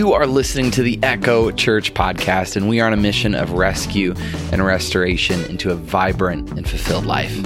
You are listening to the Echo Church podcast, and we are on a mission of rescue and restoration into a vibrant and fulfilled life.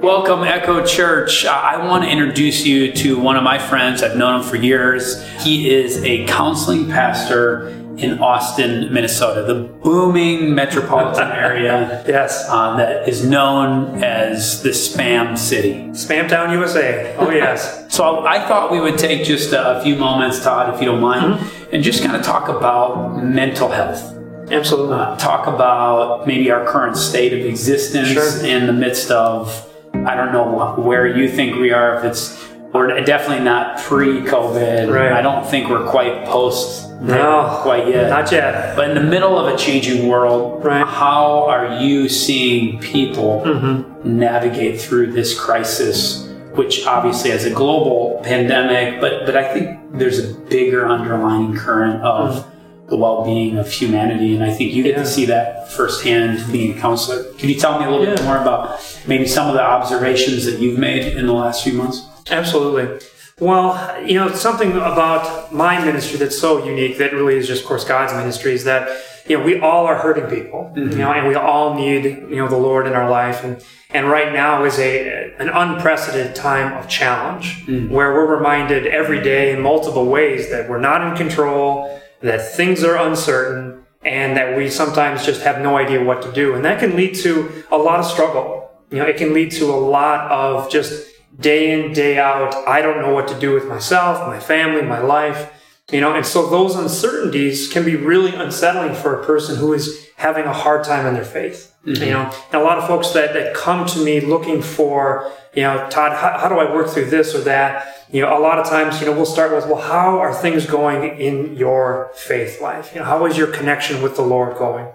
Welcome, Echo Church. I want to introduce you to one of my friends. I've known him for years. He is a counseling pastor in Austin, Minnesota, the booming metropolitan area. Yes. Uh, that is known as the Spam City. Spamtown, USA. Oh, yes. so I thought we would take just a few moments, Todd, if you don't mind, mm-hmm. and just kind of talk about mental health. Absolutely. Uh, talk about maybe our current state of existence sure. in the midst of, I don't know where you think we are, if it's we're definitely not pre-COVID. Right. I don't think we're quite post no, quite yet. Not yet. But in the middle of a changing world, right. how are you seeing people mm-hmm. navigate through this crisis, which obviously has a global pandemic, but, but I think there's a bigger underlying current of mm-hmm. the well-being of humanity, and I think you get yeah. to see that firsthand being a counselor. Can you tell me a little yeah. bit more about maybe some of the observations that you've made in the last few months? Absolutely. Well, you know, something about my ministry that's so unique that really is just, of course, God's ministry is that, you know, we all are hurting people, mm-hmm. you know, and we all need, you know, the Lord in our life. And, and right now is a, an unprecedented time of challenge mm-hmm. where we're reminded every day in multiple ways that we're not in control, that things are uncertain, and that we sometimes just have no idea what to do. And that can lead to a lot of struggle. You know, it can lead to a lot of just day in, day out. I don't know what to do with myself, my family, my life. You know, and so those uncertainties can be really unsettling for a person who is having a hard time in their faith. Mm-hmm. You know, and a lot of folks that, that come to me looking for, you know, Todd, how, how do I work through this or that? You know, a lot of times, you know, we'll start with, well, how are things going in your faith life? You know, how is your connection with the Lord going?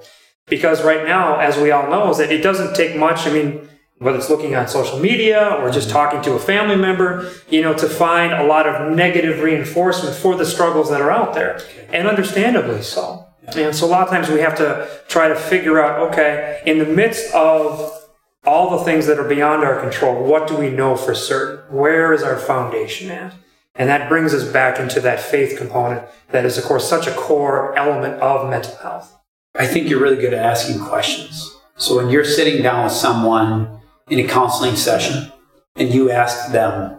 Because right now, as we all know, is that it doesn't take much. I mean, whether it's looking on social media or just mm-hmm. talking to a family member, you know, to find a lot of negative reinforcement for the struggles that are out there. And understandably so. And so a lot of times we have to try to figure out, okay, in the midst of all the things that are beyond our control, what do we know for certain? Where is our foundation at? And that brings us back into that faith component that is, of course, such a core element of mental health. I think you're really good at asking questions. So when you're sitting down with someone in a counseling session and you ask them,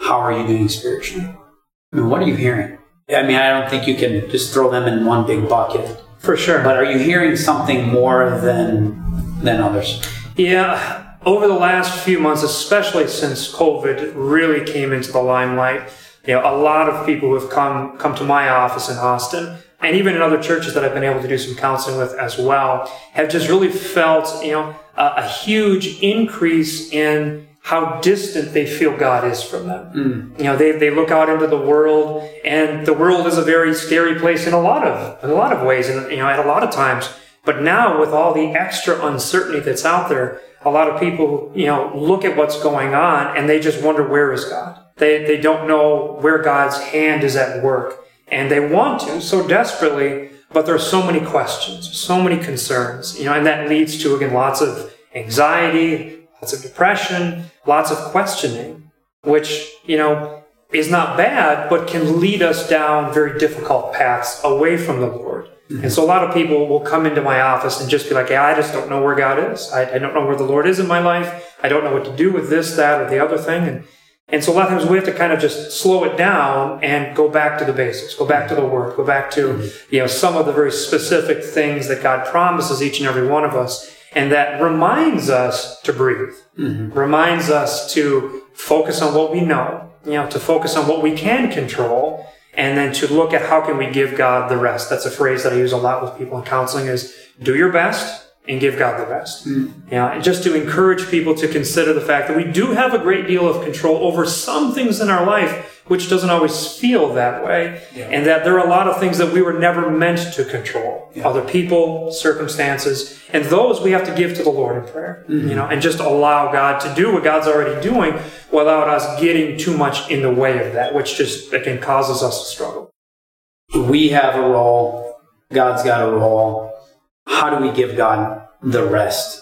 How are you doing spiritually? I mean, what are you hearing? I mean, I don't think you can just throw them in one big bucket. For sure. But are you hearing something more than than others? Yeah. Over the last few months, especially since COVID really came into the limelight, you know, a lot of people who have come come to my office in Austin and even in other churches that I've been able to do some counseling with as well, have just really felt, you know, a, a huge increase in how distant they feel God is from them. Mm. You know, they, they look out into the world and the world is a very scary place in a lot of, in a lot of ways and, you know, at a lot of times. But now with all the extra uncertainty that's out there, a lot of people, you know, look at what's going on and they just wonder, where is God? They, they don't know where God's hand is at work and they want to so desperately, but there are so many questions, so many concerns, you know, and that leads to, again, lots of anxiety, lots of depression, lots of questioning, which, you know, is not bad, but can lead us down very difficult paths away from the Lord. Mm-hmm. And so a lot of people will come into my office and just be like, yeah, I just don't know where God is. I, I don't know where the Lord is in my life. I don't know what to do with this, that, or the other thing. And and so a lot of times we have to kind of just slow it down and go back to the basics, go back to the work, go back to, you know, some of the very specific things that God promises each and every one of us. And that reminds us to breathe, mm-hmm. reminds us to focus on what we know, you know, to focus on what we can control, and then to look at how can we give God the rest. That's a phrase that I use a lot with people in counseling is do your best and give God the best. Mm. Yeah, and just to encourage people to consider the fact that we do have a great deal of control over some things in our life, which doesn't always feel that way, yeah. and that there are a lot of things that we were never meant to control. Yeah. Other people, circumstances, and those we have to give to the Lord in prayer. Mm-hmm. You know, and just allow God to do what God's already doing without us getting too much in the way of that, which just again causes us to struggle. We have a role. God's got a role how do we give God the rest?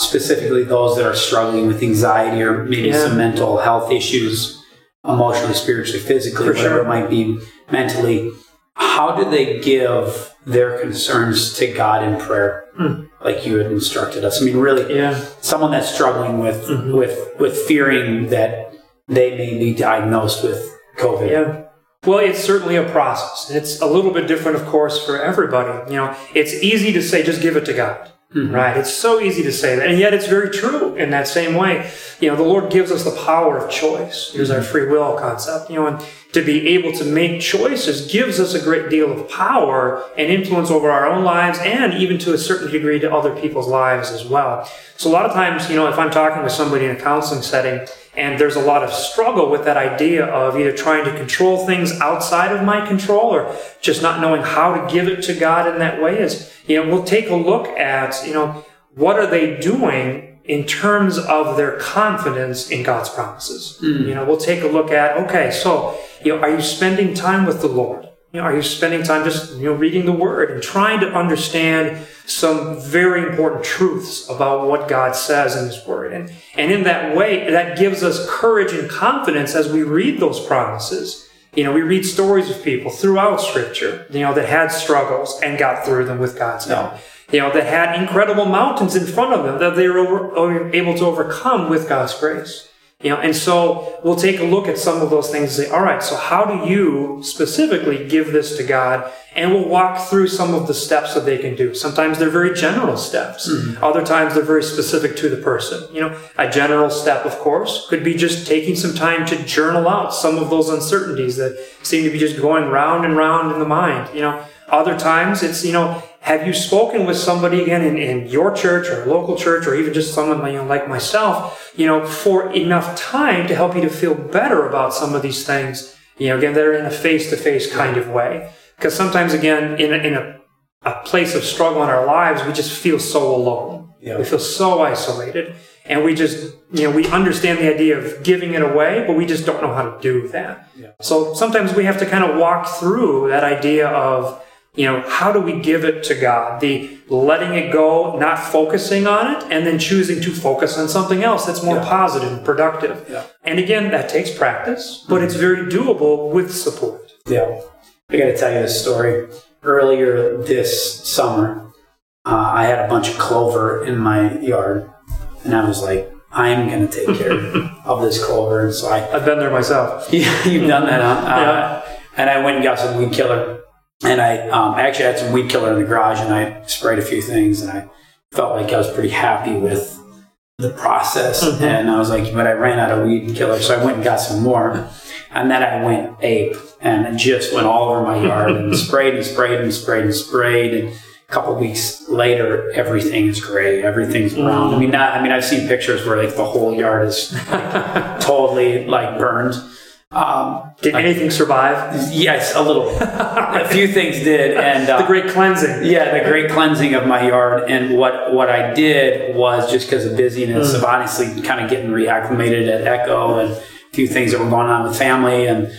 specifically those that are struggling with anxiety or maybe Yeah. some mental health issues, emotionally, spiritually, physically, For whatever sure. it might be mentally. How do they give their concerns to God in prayer, Hmm. like you had instructed us? I mean, really, Yeah. someone that's struggling with Mhm. with with fearing that they may be diagnosed with COVID. Yeah. Well, it's certainly a process. It's a little bit different, of course, for everybody. You know, it's easy to say, just give it to God. Mhm. Right? It's so easy to say that. And yet it's very true in that same way. You know, the Lord gives us the power of choice. Here's our free will concept. You know, and to be able to make choices gives us a great deal of power and influence over our own lives and even to a certain degree to other people's lives as well. So a lot of times, you know, if I'm talking with somebody in a counseling setting and there's a lot of struggle with that idea of either trying to control things outside of my control or just not knowing how to give it to God in that way is, you know, we'll take a look at, you know, what are they doing in terms of their confidence in God's promises? Hmm. You know, we'll take a look at, okay, so, you know, are you spending time with the Lord? You know, are you spending time just, you know, reading the Word and trying to understand some very important truths about what God says in His Word? And, and in that way, that gives us courage and confidence as we read those promises. You know, we read stories of people throughout Scripture, you know, that had struggles and got through them with God's help. You know, that had incredible mountains in front of them that they were able to overcome with God's grace. You know, and so we'll take a look at some of those things and say, all right, so how do you specifically give this to God? And we'll walk through some of the steps that they can do. Sometimes they're very general steps. Mm-hmm. Other times they're very specific to the person. You know, a general step, of course, could be just taking some time to journal out some of those uncertainties that seem to be just going round and round in the mind. You know, other times it's, you know, have you spoken with somebody again in, in your church or local church or even just someone you know, like myself, you know, for enough time to help you to feel better about some of these things, you know, again, that are in a face-to-face kind of way. Because sometimes, again, in a, in a, a place of struggle in our lives, we just feel so alone. Yeah. We feel so isolated. And we just, you know, we understand the idea of giving it away, but we just don't know how to do that. Yeah. So sometimes we have to kind of walk through that idea of, you know, how do we give it to God? The letting it go, not focusing on it, and then choosing to focus on something else that's more Yeah. positive and productive. Yeah. And again, that takes practice, but it's very doable with support. Yeah. I got to tell you this story. Earlier this summer, uh, I had a bunch of clover in my yard, and I was like, I am going to take care of this clover. And so I, I've been there myself. yeah, you've done that, huh? Yeah. Uh, and I went and got some weed killer. And I um, actually had some weed killer in the garage, and I sprayed a few things, and I felt like I was pretty happy with the process. Mhm. And I was like, but I ran out of weed killer, so I went and got some more. And then I went ape and it just went all over my yard and sprayed and sprayed and sprayed and sprayed. And a couple weeks later, everything is gray, everything's brown. I mean, not, I mean, I've seen pictures where like the whole yard is like, totally like burned. Um, Did anything survive? yes, a little. a few things did, and uh, The great cleansing. yeah, the great cleansing of my yard. And what, what I did was just because of busyness of honestly kind of getting reacclimated at Echo and a few things that were going on with family. And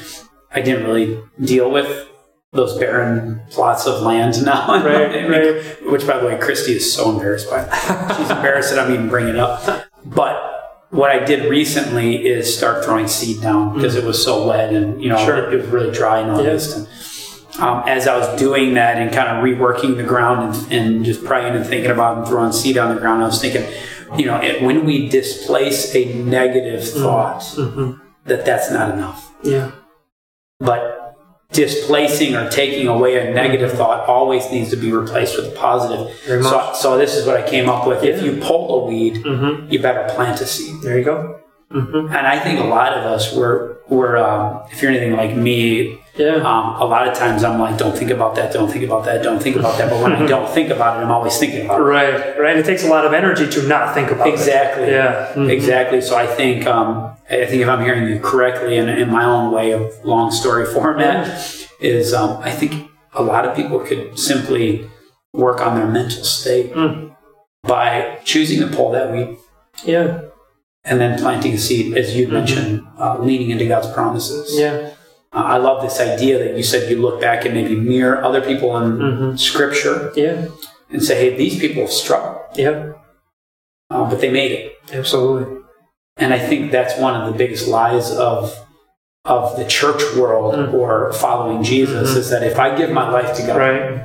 I didn't really deal with those barren plots of land now. Right, right. Which, by the way, Christy is so embarrassed by. She's embarrassed that I'm even bringing it up. But what I did recently is start throwing seed down because it was so wet and, you know, Sure. it, it was really dry in Yeah. August. And um, as I was doing that and kind of reworking the ground and, and just praying and thinking about and throwing seed on the ground, I was thinking, you know, it, when we displace a negative thought, hmm that that's not enough. Yeah. But displacing or taking away a negative thought always needs to be replaced with a positive. So, so this is what I came up with. If you pull a weed, hmm you better plant a seed. There you go. Hmm And I think a lot of us were, were um, if you're anything like me, Yeah. um, a lot of times I'm like, don't think about that, don't think about that, don't think about that. But when I don't think about it, I'm always thinking about it. Right. Right. It takes a lot of energy to not think about it. Exactly. Yeah. Mhm. Exactly. So I think um, I think if I'm hearing you correctly, in, in my own way of long story format, is um, I think a lot of people could simply work on their mental state Mm. by choosing to pull that we Yeah. And then planting a seed, as you mentioned, uh, leaning into God's promises. Yeah. Uh, I love this idea that you said you look back and maybe mirror other people in Mhm. Scripture Yeah. and say, "Hey, these people have struggled. Yeah. uh, but they made it. Absolutely. And I think that's one of the biggest lies of of the church world Mm. or following Jesus Mhm. is that if I give my life to God, Right.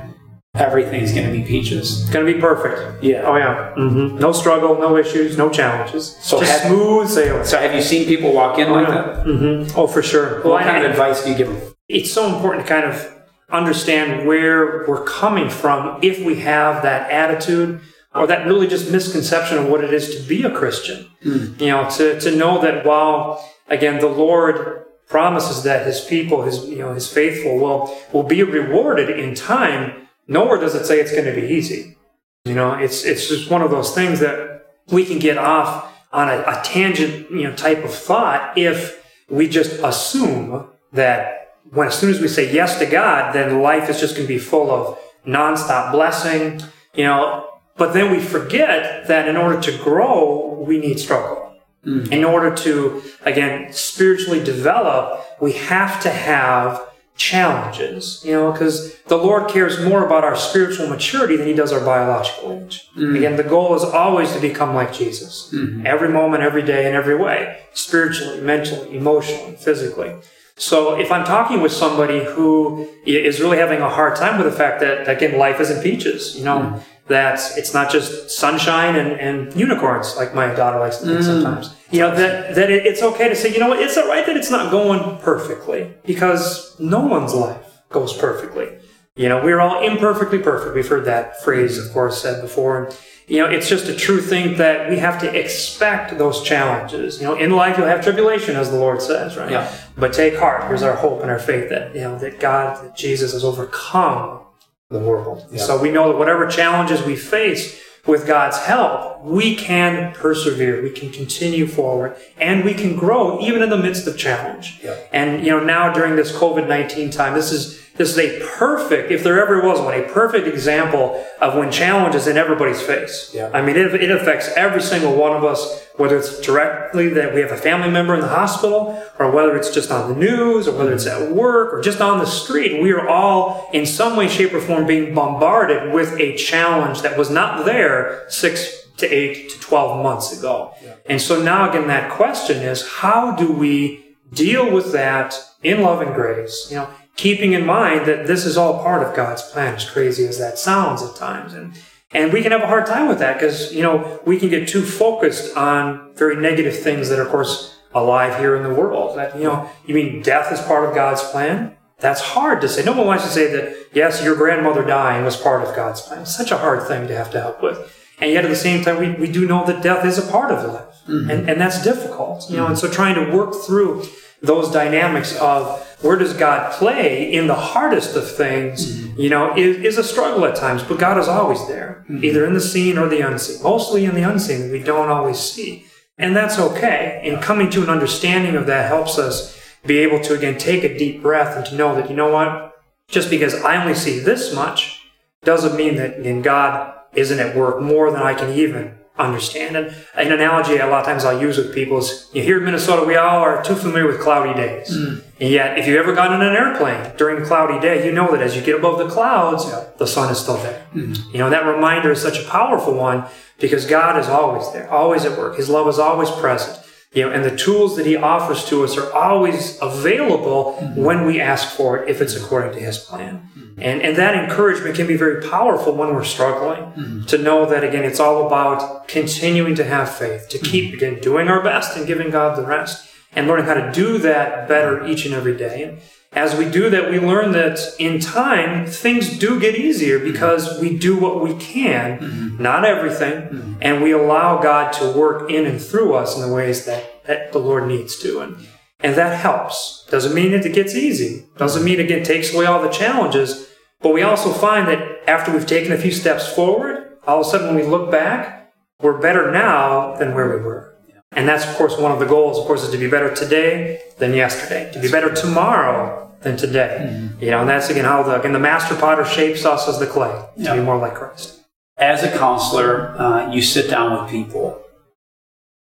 Everything's going to be peaches. It's going to be perfect. Yeah. Oh, yeah. hmm No struggle, no issues, no challenges. So Just have- smooth sailing. So have you seen people walk in like that? hmm Oh, for sure. Well, What kind I- of advice do you give them? it's so important to kind of understand where we're coming from if we have that attitude or that really just misconception of what it is to be a Christian. Mm. You know, to, to know that while, again, the Lord promises that his people, his, you know, his faithful will, will be rewarded in time, nowhere does it say it's going to be easy. You know, it's, it's just one of those things that we can get off on a, a tangent, you know, type of thought if we just assume that when as soon as we say yes to God, then life is just going to be full of nonstop blessing, you know. But then we forget that in order to grow, we need struggle. Mm-hmm. In order to, again, spiritually develop, we have to have challenges, you know, because the Lord cares more about our spiritual maturity than he does our biological age. Mm. Again, the goal is always to become like Jesus. Mm-hmm. Every moment, every day, in every way. Spiritually, mentally, emotionally, physically. So if I'm talking with somebody who is really having a hard time with the fact that, again, life isn't peaches, you know, mm. That it's not just sunshine and, and unicorns, like my daughter likes to think mm. sometimes. You know, that, that it, it's okay to say, you know what, it's all right that it's not going perfectly because no one's life goes perfectly. You know, we're all imperfectly perfect. We've heard that phrase, of course, said before. And, you know, it's just a true thing that we have to expect those challenges. You know, in life you'll have tribulation, as the Lord says, right? Yeah. But take heart. Here's our hope and our faith that, you know, that God, that Jesus has overcome the world. Yeah. So we know that whatever challenges we face with God's help, we can persevere, we can continue forward, and we can grow even in the midst of challenge. Yeah. And you know, now during this COVID-19 time, this is this is a perfect, if there ever was one, a perfect example of when challenge is in everybody's face. Yeah. I mean, it, it affects every single one of us, whether it's directly that we have a family member in the hospital, or whether it's just on the news, or whether it's at work, or just on the street. We are all, in some way, shape, or form, being bombarded with a challenge that was not there six to eight to 12 months ago. And so now, again, that question is how do we deal with that in love and grace? You know, keeping in mind that this is all part of God's plan, as crazy as that sounds at times. And and we can have a hard time with that because, you know, we can get too focused on very negative things that are, of course, alive here in the world. That, you know, you mean death is part of God's plan? That's hard to say. No one wants to say that, yes, your grandmother dying was part of God's plan. It's such a hard thing to have to help with. And yet at the same time, we, we do know that death is a part of life. Mm-hmm. And, and that's difficult, you know, and so trying to work through those dynamics of where does God play in the hardest of things, mm-hmm. you know, is, is a struggle at times, but God is always there, mm-hmm. either in the seen or the unseen, mostly in the unseen that we don't always see. And that's okay. And coming to an understanding of that helps us be able to, again, take a deep breath and to know that, you know what, just because I only see this much doesn't mean that in God isn't at work more than I can even understand. And an analogy a lot of times I'll use with people is you here in Minnesota, we all are too familiar with cloudy days. Mm. And yet, if you've ever gotten in an airplane during a cloudy day, you know that as you get above the clouds, the sun is still there. Mm-hmm. You know, that reminder is such a powerful one because God is always there, always at work. His love is always present. You know, and the tools that he offers to us are always available when we ask for it, if it's according to his plan. And, and that encouragement can be very powerful when we're struggling to know that again, it's all about continuing to have faith, to keep again doing our best and giving God the rest and learning how to do that better each and every day. As we do that, we learn that in time, things do get easier because we do what we can, mm-hmm. not everything, mm-hmm. and we allow God to work in and through us in the ways that, that the Lord needs to. And, and that helps. Doesn't mean that it gets easy. Doesn't mean again takes away all the challenges. But we also find that after we've taken a few steps forward, all of a sudden when we look back, we're better now than where we were. And that's, of course, one of the goals, of course, is to be better today than yesterday, to be better tomorrow than today. You know, and that's again how the, again, the master potter shapes us as the clay to Yeah. be more like Christ. As a counselor, uh, you sit down with people,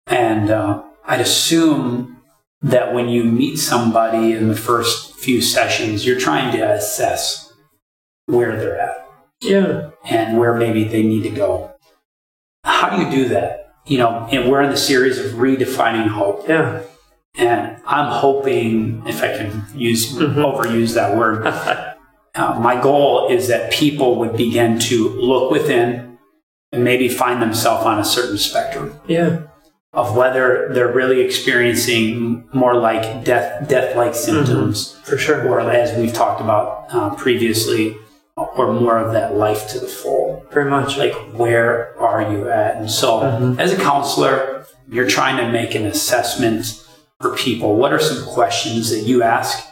and uh, I'd assume that when you meet somebody in the first few sessions, you're trying to assess where they're at Yeah. and where maybe they need to go. How do you do that? you know, and we're in the series of redefining hope. Yeah. And I'm hoping, if I can use overuse that word, uh, my goal is that people would begin to look within and maybe find themselves on a certain spectrum Yeah. of whether they're really experiencing more like death death like symptoms, For sure. or as we've talked about uh, previously, or more of that life to the full. Very much. Like, where are you at? And so, Mhm. as a counselor, you're trying to make an assessment for people. What are some questions that you ask,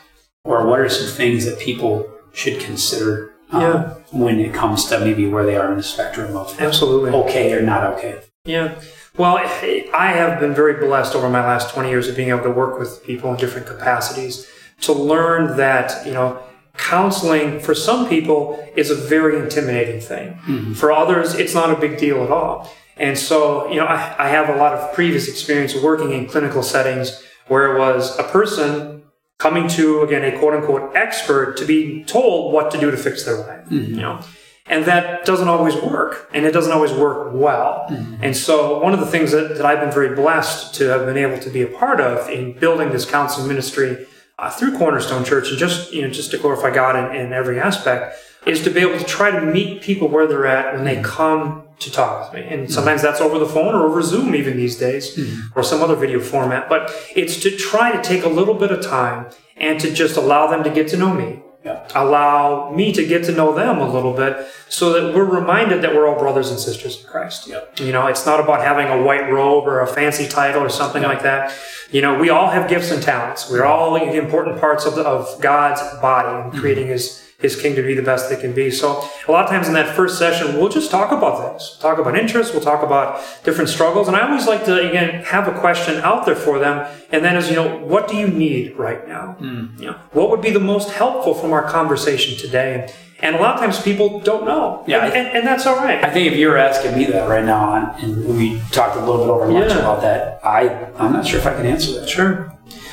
or what are some things that people should consider um, Yeah. when it comes to maybe where they are in the spectrum of Absolutely. okay or not okay? Yeah. Well, I have been very blessed over my last 20 years of being able to work with people in different capacities to learn that, you know, counseling for some people is a very intimidating thing. For others, it's not a big deal at all. And so, you know, I, I have a lot of previous experience working in clinical settings where it was a person coming to, again, a quote unquote expert to be told what to do to fix their life, mm-hmm. you know. And that doesn't always work, and it doesn't always work well. Mm-hmm. And so, one of the things that, that I've been very blessed to have been able to be a part of in building this counseling ministry uh, through Cornerstone Church, and just you know, just to glorify God in, in every aspect, is to be able to try to meet people where they're at when they mm-hmm. come to talk with me. And hmm. sometimes that's over the phone or over Zoom, even these days, hmm. or some other video format. But it's to try to take a little bit of time and to just allow them to get to know me Yeah. allow me to get to know them a little bit so that we're reminded that we're all brothers and sisters in Christ. Yep. You know, it's not about having a white robe or a fancy title or something like that. You know, we all have gifts and talents. We're all important parts of, the, of God's body and creating hmm. his, his kingdom to be the best they can be. So a lot of times in that first session, we'll just talk about things, talk about interests, we'll talk about different struggles. And I always like to, again, have a question out there for them. And then is, you know, what do you need right now? Hmm. You know, what would be the most helpful from our conversation today? And, a lot of times people don't know. Yeah, And, and, and that's all right. I think if you were asking me that right now, and- and we talked a little bit over lunch Yeah. about that, I I'm not sure if I can answer that. Sure.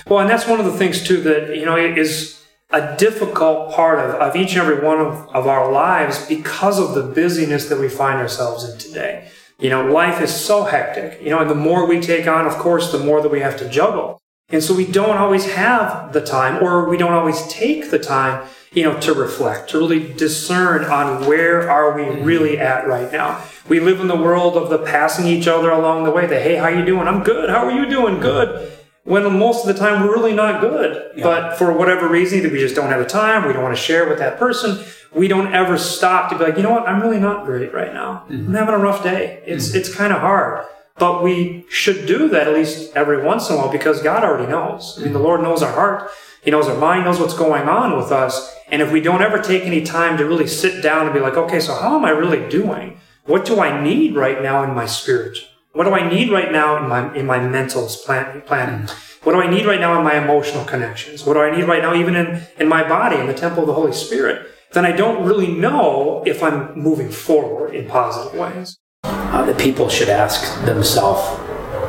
Well, and that's one of the things too that you know is a difficult part of, of each and every one of, of our lives because of the busyness that we find ourselves in today. You know, life is so hectic, you know, and the more we take on, of course, the more that we have to juggle. And so we don't always have the time or we don't always take the time, you know, to reflect, to really discern on where are we mm-hmm. really at right now. We live in the world of the passing each other along the way. The, hey, how you doing? I'm good. How are you doing? Good when most of the time we're really not good. But for whatever reason, either we just don't have the time, we don't want to share with that person, we don't ever stop to be like, you know what, I'm really not great right now. Mm-hmm. I'm having a rough day. It's mm-hmm. it's kind of hard. But we should do that at least every once in a while because God already knows. I mean, the Lord knows our heart. He knows our mind, knows what's going on with us. And if we don't ever take any time to really sit down and be like, okay, so how am I really doing? What do I need right now in my spirit? What do I need right now in my in my mental plan, planning? What do I need right now in my emotional connections? What do I need right now even in, in my body, in the temple of the Holy Spirit? Then I don't really know if I'm moving forward in positive ways. Uh, that people should ask themselves,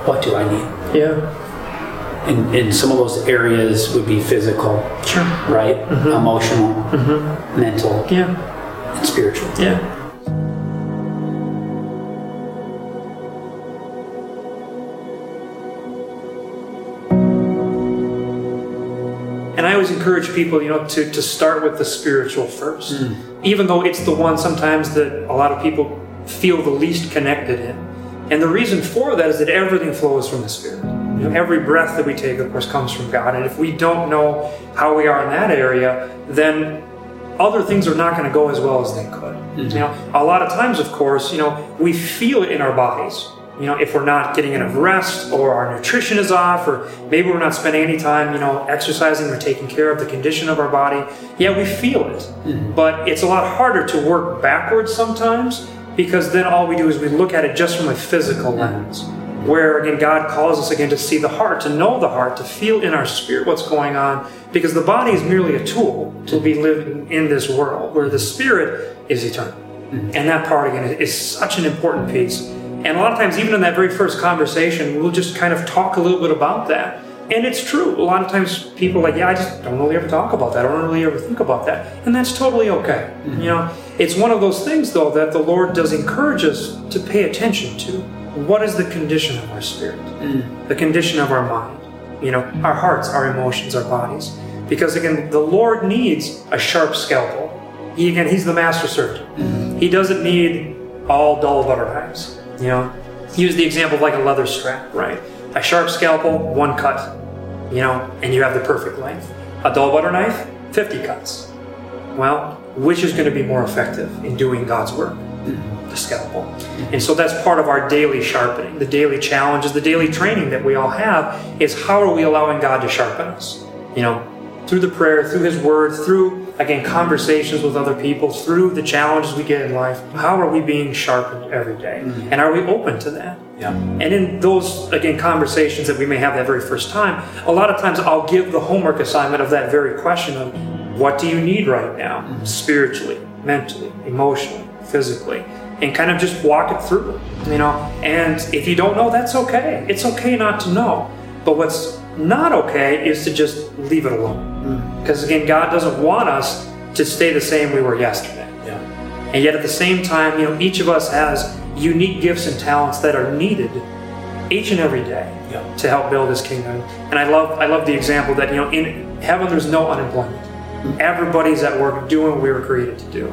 what do I need? Yeah, And, and some of those areas would be physical, sure. right? Emotional, mental, Yeah, and spiritual. yeah. Always encourage people, you know, to, to start with the spiritual first. Hmm. Even though it's the one sometimes that a lot of people feel the least connected in. And the reason for that is that everything flows from the Spirit. You know, every breath that we take, of course, comes from God. And if we don't know how we are in that area, then other things are not going to go as well as they could. Hmm. You know, a lot of times, of course, you know, we feel it in our bodies. You know, if we're not getting enough rest, or our nutrition is off, or maybe we're not spending any time, you know, exercising or taking care of the condition of our body. Yeah, we feel it, mm-hmm. but it's a lot harder to work backwards sometimes because then all we do is we look at it just from a physical lens. Where again, God calls us again to see the heart, to know the heart, to feel in our spirit what's going on, because the body is merely a tool to be living in this world, where the spirit is eternal. Mm-hmm. And that part again is such an important piece. And a lot of times, even in that very first conversation, we'll just kind of talk a little bit about that. And it's true. A lot of times people are like, yeah, I just don't really ever talk about that. I don't really ever think about that. And that's totally okay. Mm-hmm. You know, it's one of those things though that the Lord does encourage us to pay attention to. what is the condition of our spirit? Mm. The condition of our mind? You know, our hearts, our emotions, our bodies. Because again, the Lord needs a sharp scalpel. He again, He's the master surgeon. Mm-hmm. He doesn't need all dull butter knives. You know, use the example of like a leather strap, right? A sharp scalpel, one cut, you know, and you have the perfect length. A dull butter knife, 50 cuts. Well, which is going to be more effective in doing God's work? The scalpel. And so that's part of our daily sharpening, the daily challenges, the daily training that we all have is how are we allowing God to sharpen us? You know, through the prayer, through His Word, through, again, conversations with other people, through the challenges we get in life. How are we being sharpened every day? Mm-hmm. And are we open to that? Yeah. And in those, again, conversations that we may have that very first time, a lot of times I'll give the homework assignment of that very question of what do you need right now, mm-hmm. spiritually, mentally, emotionally, physically, and kind of just walk it through, you know. And if you don't know, that's okay. It's okay not to know. But what's not okay is to just leave it alone. Because again, God doesn't want us to stay the same we were yesterday. Yeah. And yet at the same time, you know, each of us has unique gifts and talents that are needed each and every day Yeah. to help build his kingdom. And I love I love the example that, you know, in heaven there's no unemployment. Mm-hmm. Everybody's at work doing what we were created to do.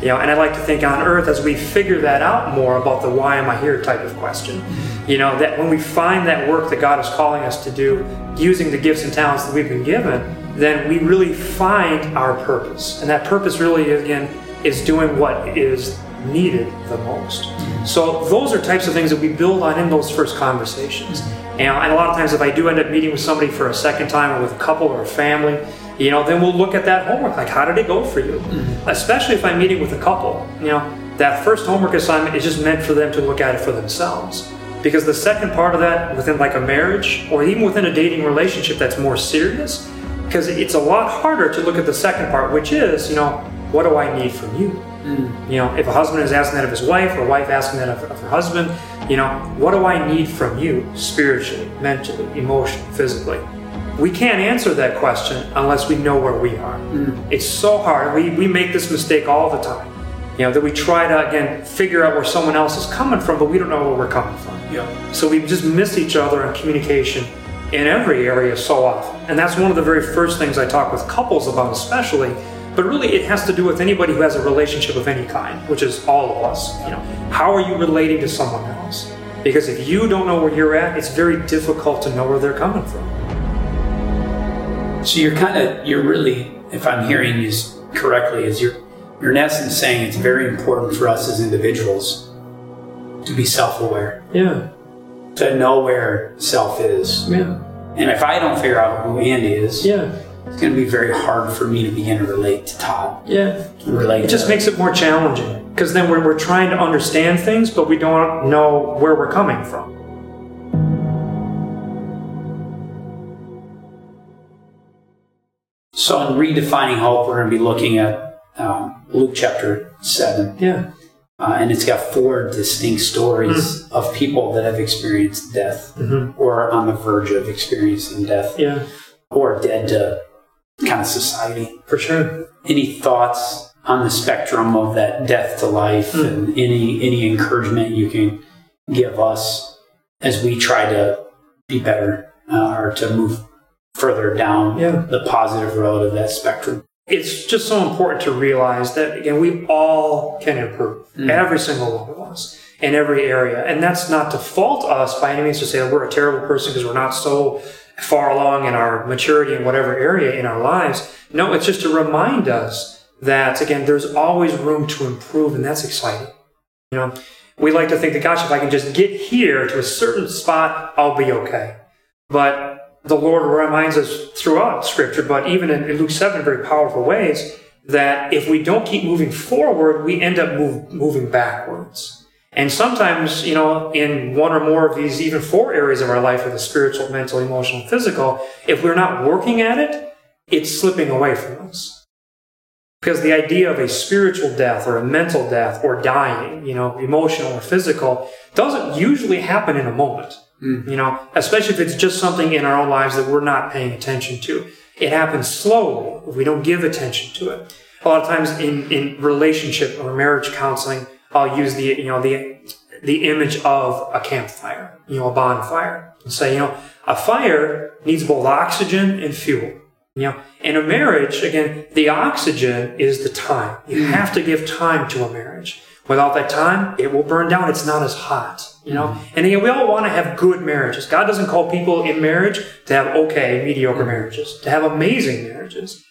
You know, and I like to think on earth as we figure that out more about the why am I here type of question. Mm-hmm. You know, that when we find that work that God is calling us to do using the gifts and talents that we've been given, then we really find our purpose. And that purpose really again is doing what is needed the most. So those are types of things that we build on in those first conversations. And, and a lot of times if I do end up meeting with somebody for a second time or with a couple or a family, you know, then we'll look at that homework. Like, how did it go for you? Mm-hmm. Especially if I'm meeting with a couple, you know, that first homework assignment is just meant for them to look at it for themselves. Because the second part of that, within like a marriage or even within a dating relationship that's more serious, because it's a lot harder to look at the second part, which is, you know, what do I need from you? Mm. You know, if a husband is asking that of his wife or a wife asking that of, of her husband, you know, what do I need from you spiritually, mentally, emotionally, physically? We can't answer that question unless we know where we are. Mm. It's so hard. We, we make this mistake all the time. You know, that we try to, again, figure out where someone else is coming from, but we don't know where we're coming from. Yeah. So we just miss each other in communication in every area so often. And that's one of the very first things I talk with couples about, especially. But really, it has to do with anybody who has a relationship of any kind, which is all of us. You know, how are you relating to someone else? Because if you don't know where you're at, it's very difficult to know where they're coming from. So you're kind of you're really, if I'm hearing you correctly, is you're you're in essence saying it's very important for us as individuals to be self-aware, Yeah, to know where self is. yeah, And if I don't figure out who Andy is, yeah, it's going to be very hard for me to begin to relate to Todd. yeah. Relate. It just makes it more challenging because then we're, we're trying to understand things, but we don't know where we're coming from. So in redefining hope, we're going to be looking at um, Luke chapter seven. Yeah, Uh, and it's got four distinct stories of people that have experienced death Mhm. or on the verge of experiencing death yeah, or dead to kind of society. for sure. Any thoughts on the spectrum of that death to life Mm. and any any encouragement you can give us as we try to be better uh, or to move further down Yeah. the positive road of that spectrum? It's just so important to realize that, again, we all can improve. Mm. Every single one of us in every area. And that's not to fault us by any means to say we're a terrible person because we're not so far along in our maturity in whatever area in our lives. No, it's just to remind us that, again, there's always room to improve, and that's exciting. You know, we like to think that, gosh, if I can just get here to a certain spot, I'll be okay. But the Lord reminds us throughout Scripture, but even in, Luke 7, very powerful ways, that if we don't keep moving forward, we end up move, moving backwards. And sometimes, you know, in one or more of these, even four areas of our life, of the spiritual, mental, emotional, physical, if we're not working at it, it's slipping away from us. Because the idea of a spiritual death or a mental death or dying, you know, emotional or physical, doesn't usually happen in a moment. You know, especially if it's just something in our own lives that we're not paying attention to. It happens slowly if we don't give attention to it. A lot of times in, in relationship or marriage counseling, I'll use the, you know, the the image of a campfire, you know, a bonfire, and say, you know, a fire needs both oxygen and fuel. You know, in a marriage, again, the oxygen is the time. You Mm. have to give time to a marriage. Without that time, it will burn down. It's not as hot. You know, and again, we all want to have good marriages. God doesn't call people in marriage to have okay, mediocre marriages, to have amazing marriages.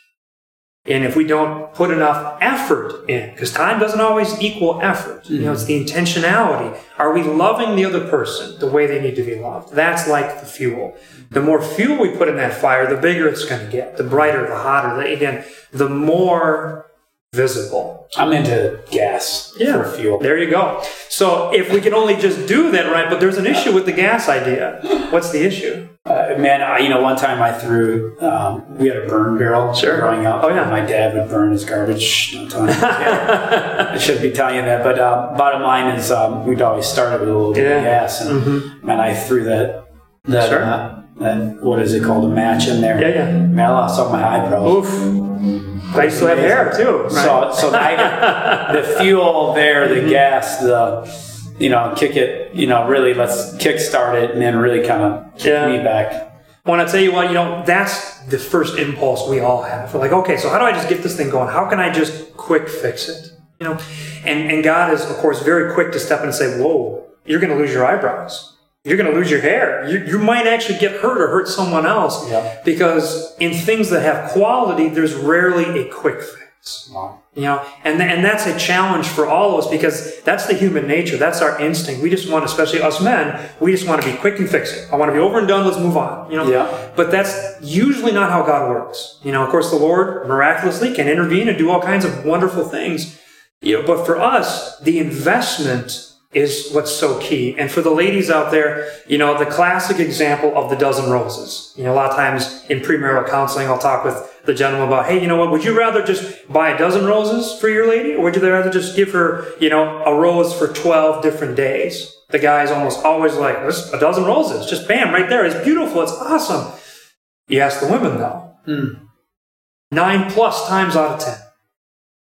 And if we don't put enough effort in, because time doesn't always equal effort, you know, it's the intentionality. Are we loving the other person the way they need to be loved? That's like the fuel. The more fuel we put in that fire, the bigger it's going to get, the brighter, the hotter, the, again, the more visible. I'm into gas for fuel. There you go. So if we can only just do that right, but there's an issue with the gas idea. What's the issue? Uh, man, I, you know, one time I threw, um, we had a burn barrel Sure. growing up. Oh, yeah. My dad would burn his garbage. I shouldn't be telling you that. But uh, bottom line is um, we'd always start it with a little bit Yeah. of gas. And man, I threw that, that, Sure. uh, that, what is it called, a match in there. Yeah, yeah. Man, I lost all my eyebrows. Oof. I used to have hair too. Right? So, so I, the fuel there, the mm-hmm. gas, the you know, kick it, you know, really let's kick start it, and then really kind of kick Yeah. me back. When I tell you what, you know, that's the first impulse we all have. We're like, okay, so how do I just get this thing going? How can I just quick fix it? You know, and and God is of course very quick to step in and say, whoa, you're going to lose your eyebrows. You're going to lose your hair. You, you might actually get hurt or hurt someone else Yeah. because in things that have quality, there's rarely a quick fix. Wow. You know, and and that's a challenge for all of us because that's the human nature. That's our instinct. We just want, especially us men, we just want to be quick and fix it. I want to be over and done. Let's move on. You know. Yeah. But that's usually not how God works. You know, of course, the Lord miraculously can intervene and do all kinds of wonderful things. You know, but for us, the investment is what's so key. And for the ladies out there, you know, the classic example of the dozen roses. You know, a lot of times in premarital counseling, I'll talk with the gentleman about, hey, you know what, would you rather just buy a dozen roses for your lady? Or would you rather just give her, you know, a rose for 12 different days? The guy's almost always like, there's a dozen roses. Just bam, right there. It's beautiful. It's awesome. You ask the women though. Hmm. Nine plus times out of ten.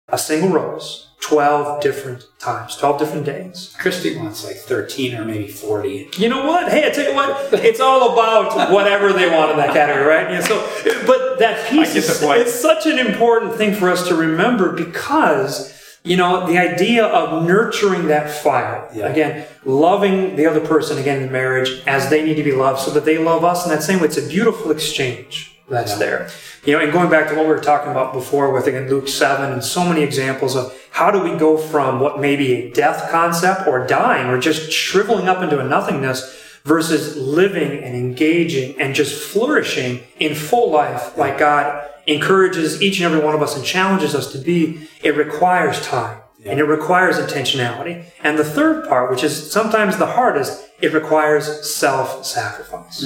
A single rose. 12 different times. 12 different days. Christy wants like 13 or maybe 40. You know what? Hey, I tell you what, it's all about whatever they want in that category, right? Yeah, so, but that piece I get the is it's such an important thing for us to remember because, you know, the idea of nurturing that fire, Yeah. again, loving the other person again in marriage as they need to be loved so that they love us in that same way. It's a beautiful exchange that's Yeah. there. You know, and going back to what we were talking about before with again Luke 7 and so many examples of how do we go from what may be a death concept or dying or just shriveling up into a nothingness versus living and engaging and just flourishing in full life like God encourages each and every one of us and challenges us to be. It requires time and it requires intentionality. And the third part, which is sometimes the hardest, it requires self sacrifice.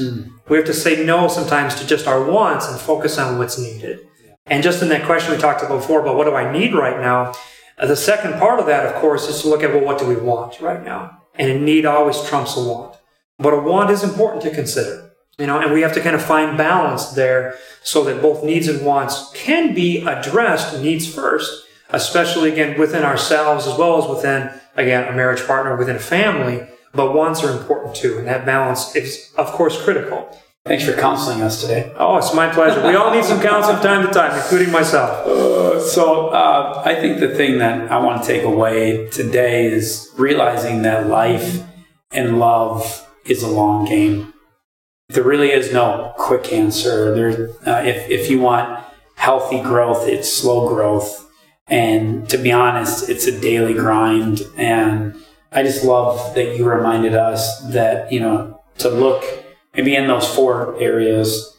We have to say no sometimes to just our wants and focus on what's needed. And just in that question we talked about before about what do I need right now, uh, the second part of that, of course, is to look at well, what do we want right now? And a need always trumps a want. But a want is important to consider, you know, and we have to kind of find balance there so that both needs and wants can be addressed needs first, especially again within ourselves as well as within, again, a marriage partner, within a family. But wants are important too, and that balance is, of course, critical. Thanks for counseling us today. Oh, it's my pleasure. We all need some counseling from time to time, including myself. So uh, I think the thing that I want to take away today is realizing that life and love is a long game. There really is no quick answer. There, uh, if if you want healthy growth, it's slow growth, and to be honest, it's a daily grind. And I just love that you reminded us that you know to look maybe in those four areas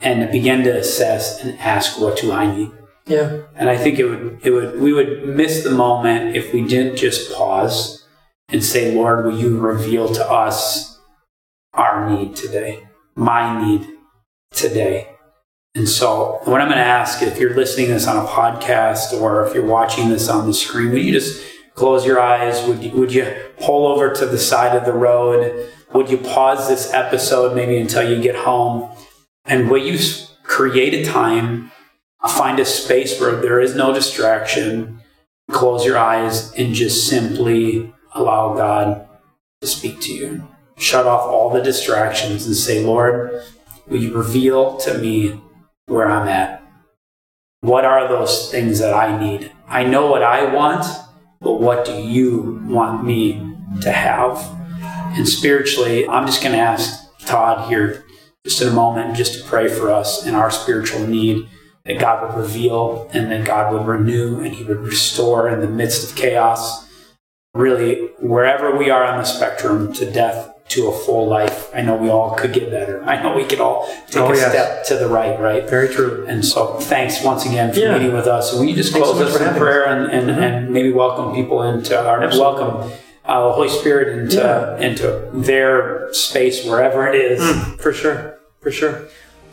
and to begin to assess and ask, what do I need? Yeah. And I think it would it would we would miss the moment if we didn't just pause and say, Lord, will you reveal to us our need today, my need today. And so what I'm going to ask, if you're listening to this on a podcast or if you're watching this on the screen, would you just close your eyes? Would you, would you pull over to the side of the road? Would you pause this episode maybe until you get home? And will you create a time find a space where there is no distraction, close your eyes, and just simply allow God to speak to you. Shut off all the distractions and say, Lord, will you reveal to me where I'm at? What are those things that I need? I know what I want, but what do you want me to have? And spiritually, I'm just going to ask Todd here just in a moment just to pray for us and our spiritual need that God would reveal and that God would renew and He would restore in the midst of chaos. Really, wherever we are on the spectrum to death to a full life, I know we all could get better. I know we could all take Oh, a yes. step to the right, right? Very true. And so, thanks once again for Yeah. meeting with us. Will you just Thanks close us in prayer and, and, and maybe welcome people into our Absolutely. welcome uh, the Holy Spirit into Yeah. into their space wherever it is. Mm, for sure, for sure.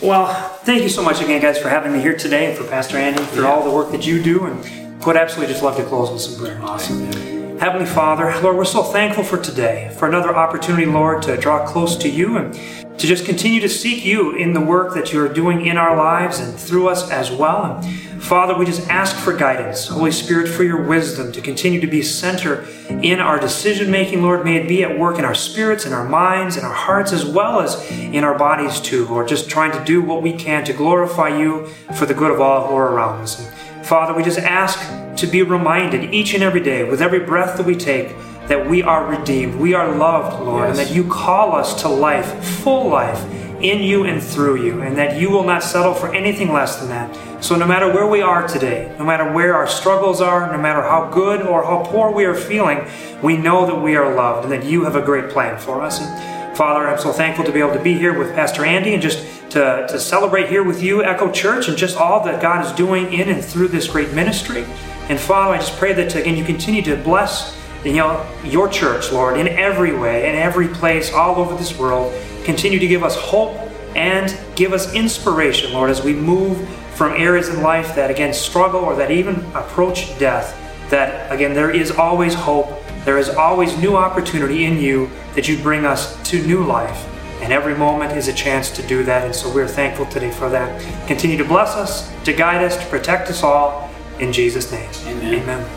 Well, thank you so much again, guys, for having me here today, and for Pastor Andy for all the work that you do. And would absolutely just love to close with some prayer. Awesome. Heavenly Father, Lord, we're so thankful for today, for another opportunity, Lord, to draw close to you and to just continue to seek you in the work that you're doing in our lives and through us as well. And Father, we just ask for guidance, Holy Spirit, for your wisdom to continue to be center in our decision making, Lord. May it be at work in our spirits, in our minds, in our hearts, as well as in our bodies too, Lord. Just trying to do what we can to glorify you for the good of all who are around us. And Father, we just ask to be reminded each and every day, with every breath that we take, that we are redeemed, we are loved, Lord, and that you call us to life, full life, in you and through you, and that you will not settle for anything less than that. So, no matter where we are today, no matter where our struggles are, no matter how good or how poor we are feeling, we know that we are loved and that you have a great plan for us. And Father, I'm so thankful to be able to be here with Pastor Andy and just to, to celebrate here with you, Echo Church, and just all that God is doing in and through this great ministry. And Father, I just pray that again you continue to bless you know your church, Lord, in every way, in every place, all over this world. Continue to give us hope and give us inspiration, Lord, as we move from areas in life that again struggle or that even approach death. That again there is always hope. There is always new opportunity in you that you bring us to new life. And every moment is a chance to do that. And so we're thankful today for that. Continue to bless us, to guide us, to protect us all. In Jesus' name. Amen. Amen.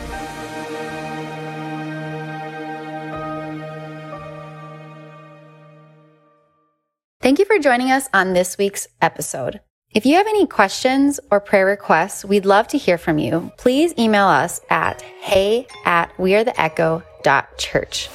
Thank you for joining us on this week's episode. If you have any questions or prayer requests, we'd love to hear from you. Please email us at hey at dot Church.